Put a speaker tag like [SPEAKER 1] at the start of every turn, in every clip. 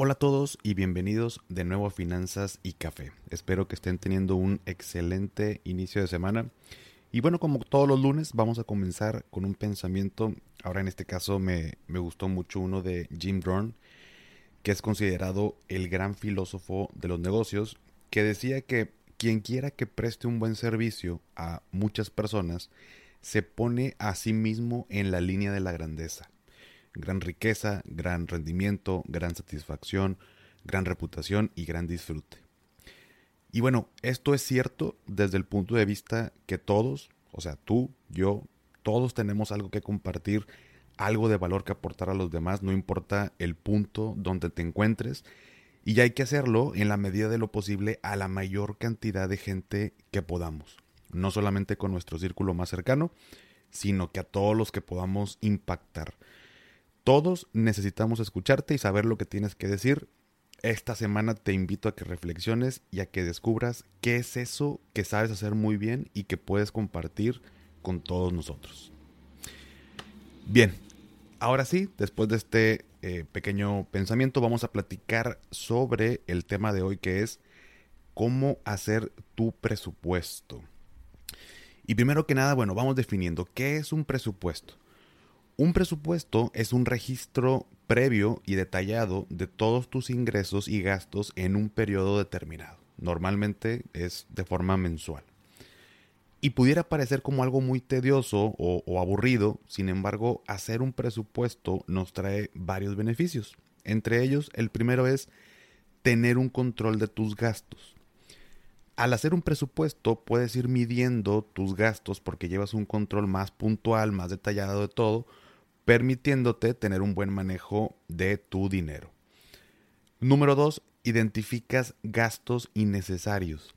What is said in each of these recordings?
[SPEAKER 1] Hola a todos y bienvenidos de nuevo a Finanzas y Café. Espero que estén teniendo un excelente inicio de semana. Y bueno, como todos los lunes, vamos a comenzar con un pensamiento. Ahora en este caso me, me gustó mucho uno de Jim Rohn, que es considerado el gran filósofo de los negocios, que decía que quien quiera que preste un buen servicio a muchas personas, se pone a sí mismo en la línea de la grandeza gran riqueza, gran rendimiento, gran satisfacción, gran reputación y gran disfrute. Y bueno, esto es cierto desde el punto de vista que todos, o sea, tú, yo, todos tenemos algo que compartir, algo de valor que aportar a los demás, no importa el punto donde te encuentres, y hay que hacerlo en la medida de lo posible a la mayor cantidad de gente que podamos, no solamente con nuestro círculo más cercano, sino que a todos los que podamos impactar. Todos necesitamos escucharte y saber lo que tienes que decir. Esta semana te invito a que reflexiones y a que descubras qué es eso que sabes hacer muy bien y que puedes compartir con todos nosotros. Bien, ahora sí, después de este eh, pequeño pensamiento, vamos a platicar sobre el tema de hoy que es cómo hacer tu presupuesto. Y primero que nada, bueno, vamos definiendo qué es un presupuesto. Un presupuesto es un registro previo y detallado de todos tus ingresos y gastos en un periodo determinado. Normalmente es de forma mensual. Y pudiera parecer como algo muy tedioso o, aburrido, sin embargo, hacer un presupuesto nos trae varios beneficios. Entre ellos, el primero es tener un control de tus gastos. Al hacer un presupuesto puedes ir midiendo tus gastos porque llevas un control más puntual, más detallado de todo, permitiéndote tener un buen manejo de tu dinero. Número dos, identificas gastos innecesarios.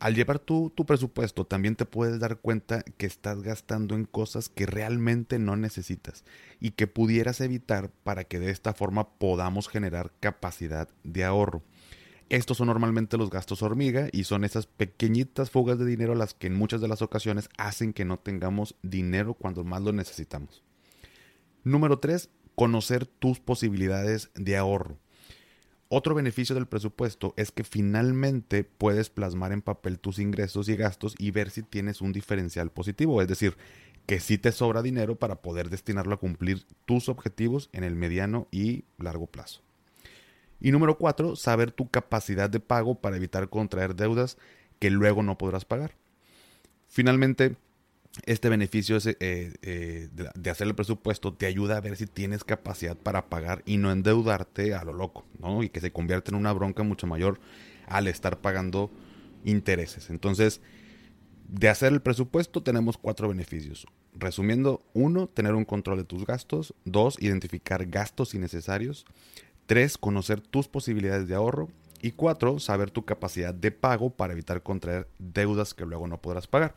[SPEAKER 1] Al llevar tu, tu, presupuesto también te puedes dar cuenta que estás gastando en cosas que realmente no necesitas y que pudieras evitar para que de esta forma podamos generar capacidad de ahorro. Estos son normalmente los gastos hormiga y son esas pequeñitas fugas de dinero las que en muchas de las ocasiones hacen que no tengamos dinero cuando más lo necesitamos. Número 3. Conocer tus posibilidades de ahorro. Otro beneficio del presupuesto es que finalmente puedes plasmar en papel tus ingresos y gastos y ver si tienes un diferencial positivo, es decir, que si te sobra dinero para poder destinarlo a cumplir tus objetivos en el mediano y largo plazo. Y número 4, saber tu capacidad de pago para evitar contraer deudas que luego no podrás pagar. Finalmente, este beneficio eh, eh, de, hacer el presupuesto te ayuda a ver si tienes capacidad para pagar y no endeudarte a lo loco, ¿no? Y que se convierte en una bronca mucho mayor al estar pagando intereses. Entonces, de hacer el presupuesto tenemos cuatro beneficios. Resumiendo, uno, tener un control de tus gastos. Dos, identificar gastos innecesarios. Tres, conocer tus posibilidades de ahorro. Y cuatro, saber tu capacidad de pago para evitar contraer deudas que luego no podrás pagar.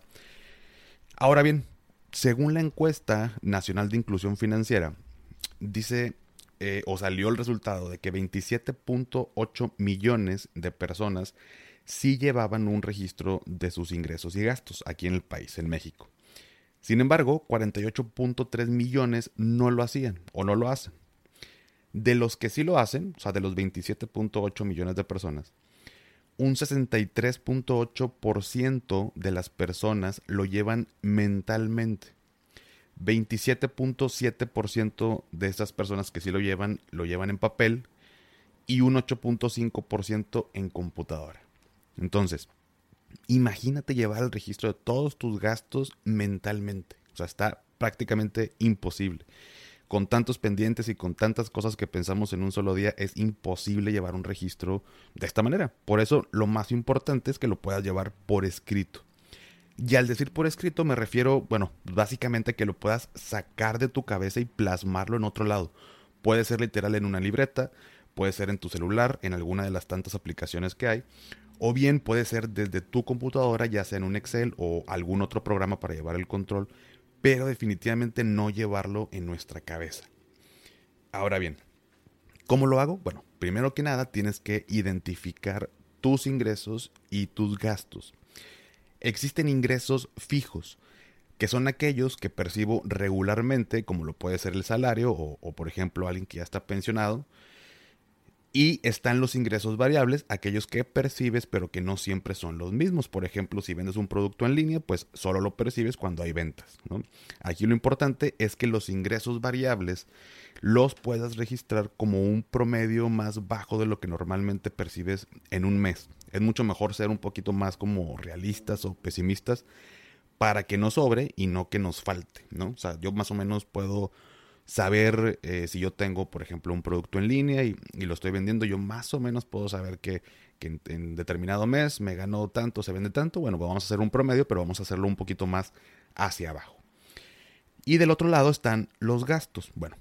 [SPEAKER 1] Ahora bien, según la encuesta nacional de inclusión financiera, dice eh, o salió el resultado de que 27.8 millones de personas sí llevaban un registro de sus ingresos y gastos aquí en el país, en México. Sin embargo, 48.3 millones no lo hacían o no lo hacen. De los que sí lo hacen, o sea, de los 27.8 millones de personas, un 63.8% de las personas lo llevan mentalmente. 27.7% de esas personas que sí lo llevan, lo llevan en papel y un 8.5% en computadora. Entonces, imagínate llevar el registro de todos tus gastos mentalmente. O sea, está prácticamente imposible con tantos pendientes y con tantas cosas que pensamos en un solo día, es imposible llevar un registro de esta manera. Por eso lo más importante es que lo puedas llevar por escrito. Y al decir por escrito me refiero, bueno, básicamente que lo puedas sacar de tu cabeza y plasmarlo en otro lado. Puede ser literal en una libreta, puede ser en tu celular, en alguna de las tantas aplicaciones que hay, O bien puede ser desde tu computadora, ya sea en un Excel o algún otro programa para llevar el control, pero definitivamente no llevarlo en nuestra cabeza. Ahora bien, ¿cómo lo hago? Bueno, primero que nada tienes que identificar tus ingresos y tus gastos. Existen ingresos fijos, que son aquellos que percibo regularmente, como lo puede ser el salario o, por ejemplo alguien que ya está pensionado. Y están los ingresos variables, aquellos que percibes pero que no siempre son los mismos. Por ejemplo, si vendes un producto en línea, pues solo lo percibes cuando hay ventas. Aquí lo importante es que los ingresos variables los puedas registrar como un promedio más bajo de lo que normalmente percibes en un mes. Es mucho mejor ser un poquito más como realistas o pesimistas para que no sobre y no que nos falte, ¿no? O sea, yo más o menos puedo saber eh, si yo tengo, por ejemplo, un producto en línea y, lo estoy vendiendo, yo más o menos puedo saber que, en, determinado mes me ganó tanto, se vende tanto, bueno, vamos a hacer un promedio, pero vamos a hacerlo un poquito más hacia abajo. Y del otro lado están los gastos. Bueno,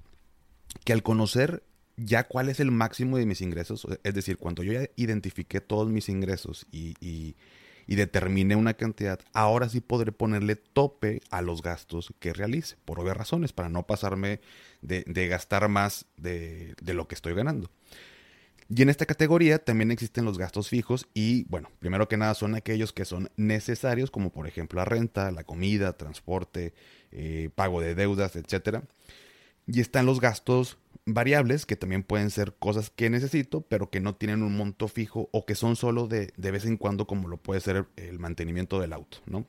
[SPEAKER 1] que al conocer ya cuál es el máximo de mis ingresos, es decir, cuando yo ya identifiqué todos mis ingresos y y determine una cantidad, ahora sí podré ponerle tope a los gastos que realice, por obvias razones, para no pasarme de, gastar más de, lo que estoy ganando. Y en esta categoría también existen los gastos fijos y, bueno, primero que nada son aquellos que son necesarios, como por ejemplo la renta, la comida, transporte, eh, pago de deudas, etc. Y están los gastos variables, que también pueden ser cosas que necesito, pero que no tienen un monto fijo o que son solo de, de vez en cuando, como lo puede ser el, mantenimiento del auto, ¿no?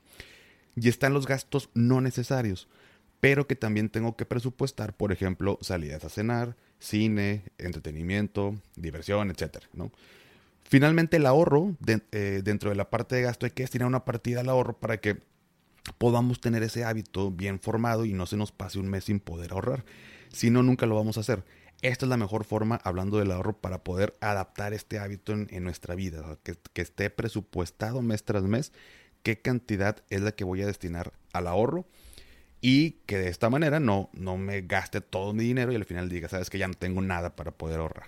[SPEAKER 1] Y están los gastos no necesarios, pero que también tengo que presupuestar, por ejemplo, salidas a cenar, cine, entretenimiento, diversión, etcétera, ¿no? Finalmente, el ahorro, eh, dentro de la parte de gasto, hay que destinar una partida al ahorro para que podamos tener ese hábito bien formado y no se nos pase un mes sin poder ahorrar. Si no, nunca lo vamos a hacer. Esta es la mejor forma, hablando del ahorro, para poder adaptar este hábito en, nuestra vida, que, esté presupuestado mes tras mes qué cantidad es la que voy a destinar al ahorro y que de esta manera no, no me gaste todo mi dinero y al final diga, sabes que ya no tengo nada para poder ahorrar.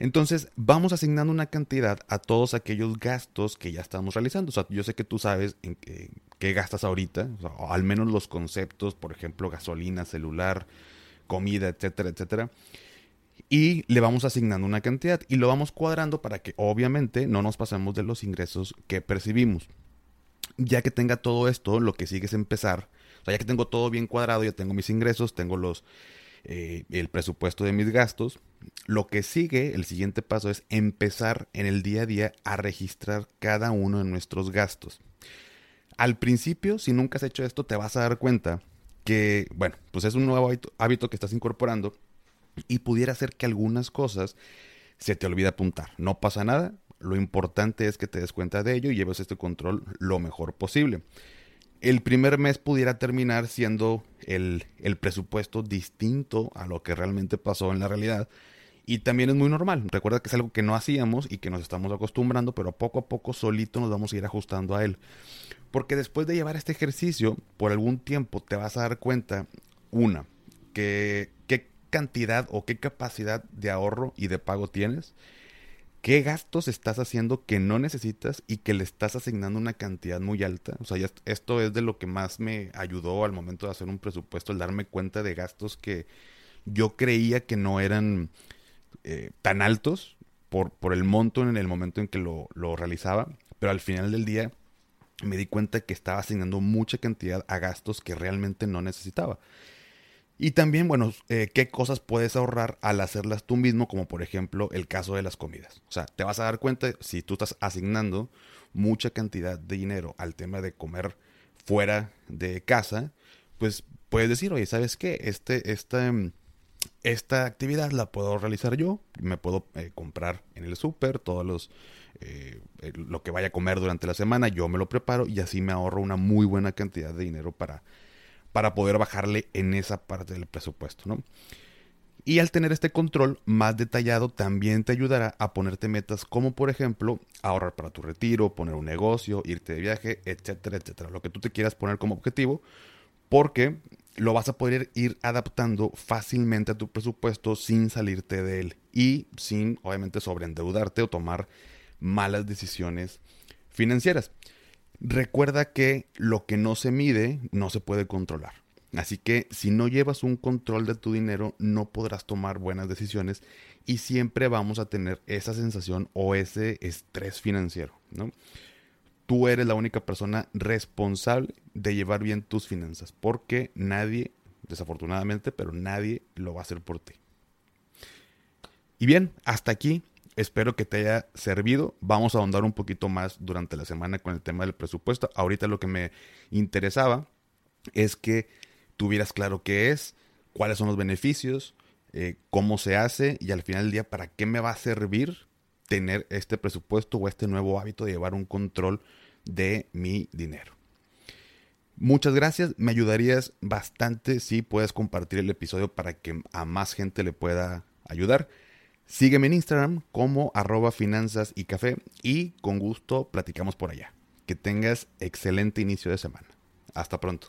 [SPEAKER 1] Entonces, vamos asignando una cantidad a todos aquellos gastos que ya estamos realizando. O sea, yo sé que tú sabes en qué, gastas ahorita, o al menos los conceptos, por ejemplo, gasolina, celular, comida, etcétera, etcétera. Y le vamos asignando una cantidad y lo vamos cuadrando para que obviamente no nos pasemos de los ingresos que percibimos. Ya que tenga todo esto, lo que sigue es empezar. O sea, ya que tengo todo bien cuadrado, ya tengo mis ingresos, tengo los eh, el presupuesto de mis gastos. Lo que sigue, el siguiente paso es empezar en el día a día a registrar cada uno de nuestros gastos. Al principio, si nunca has hecho esto, te vas a dar cuenta que, bueno, pues es un nuevo hábito, que estás incorporando y pudiera ser que algunas cosas se te olvide apuntar. No pasa nada, lo importante es que te des cuenta de ello y lleves este control lo mejor posible el primer mes pudiera terminar siendo el, presupuesto distinto a lo que realmente pasó en la realidad. Y también es muy normal. Recuerda que es algo que no hacíamos y que nos estamos acostumbrando, pero poco a poco solito nos vamos a ir ajustando a él. Porque después de llevar este ejercicio, por algún tiempo te vas a dar cuenta, una, que qué cantidad o qué capacidad de ahorro y de pago tienes qué gastos estás haciendo que no necesitas y que le estás asignando una cantidad muy alta. O sea, esto es de lo que más me ayudó al momento de hacer un presupuesto, el darme cuenta de gastos que yo creía que no eran eh, tan altos por, por el monto en el momento en que lo, lo realizaba, pero al final del día me di cuenta que estaba asignando mucha cantidad a gastos que realmente no necesitaba. Y también, bueno, eh, qué cosas puedes ahorrar al hacerlas tú mismo, como por ejemplo el caso de las comidas. O sea, te vas a dar cuenta si tú estás asignando mucha cantidad de dinero al tema de comer fuera de casa, pues puedes decir, oye, ¿sabes qué? Este, esta, esta actividad la puedo realizar yo, me puedo eh, comprar en el súper todos los... Eh, lo que vaya a comer durante la semana, yo me lo preparo y así me ahorro una muy buena cantidad de dinero para para poder bajarle en esa parte del presupuesto, ¿no? Y al tener este control más detallado también te ayudará a ponerte metas como por ejemplo ahorrar para tu retiro, poner un negocio, irte de viaje, etcétera, etcétera. Lo que tú te quieras poner como objetivo porque lo vas a poder ir adaptando fácilmente a tu presupuesto sin salirte de él y sin obviamente sobreendeudarte o tomar malas decisiones financieras. Recuerda que lo que no se mide no se puede controlar. Así que si no llevas un control de tu dinero, no podrás tomar buenas decisiones y siempre vamos a tener esa sensación o ese estrés financiero. Tú eres la única persona responsable de llevar bien tus finanzas, porque nadie, desafortunadamente, pero nadie lo va a hacer por ti. Y bien, hasta aquí. Espero que te haya servido. Vamos a ahondar un poquito más durante la semana con el tema del presupuesto. Ahorita lo que me interesaba es que tuvieras claro qué es, cuáles son los beneficios, eh, cómo se hace y al final del día para qué me va a servir tener este presupuesto o este nuevo hábito de llevar un control de mi dinero. Muchas gracias, me ayudarías bastante si puedes compartir el episodio para que a más gente le pueda ayudar. Sígueme en Instagram como arroba finanzas y café y con gusto platicamos por allá. Que tengas excelente inicio de semana. Hasta pronto.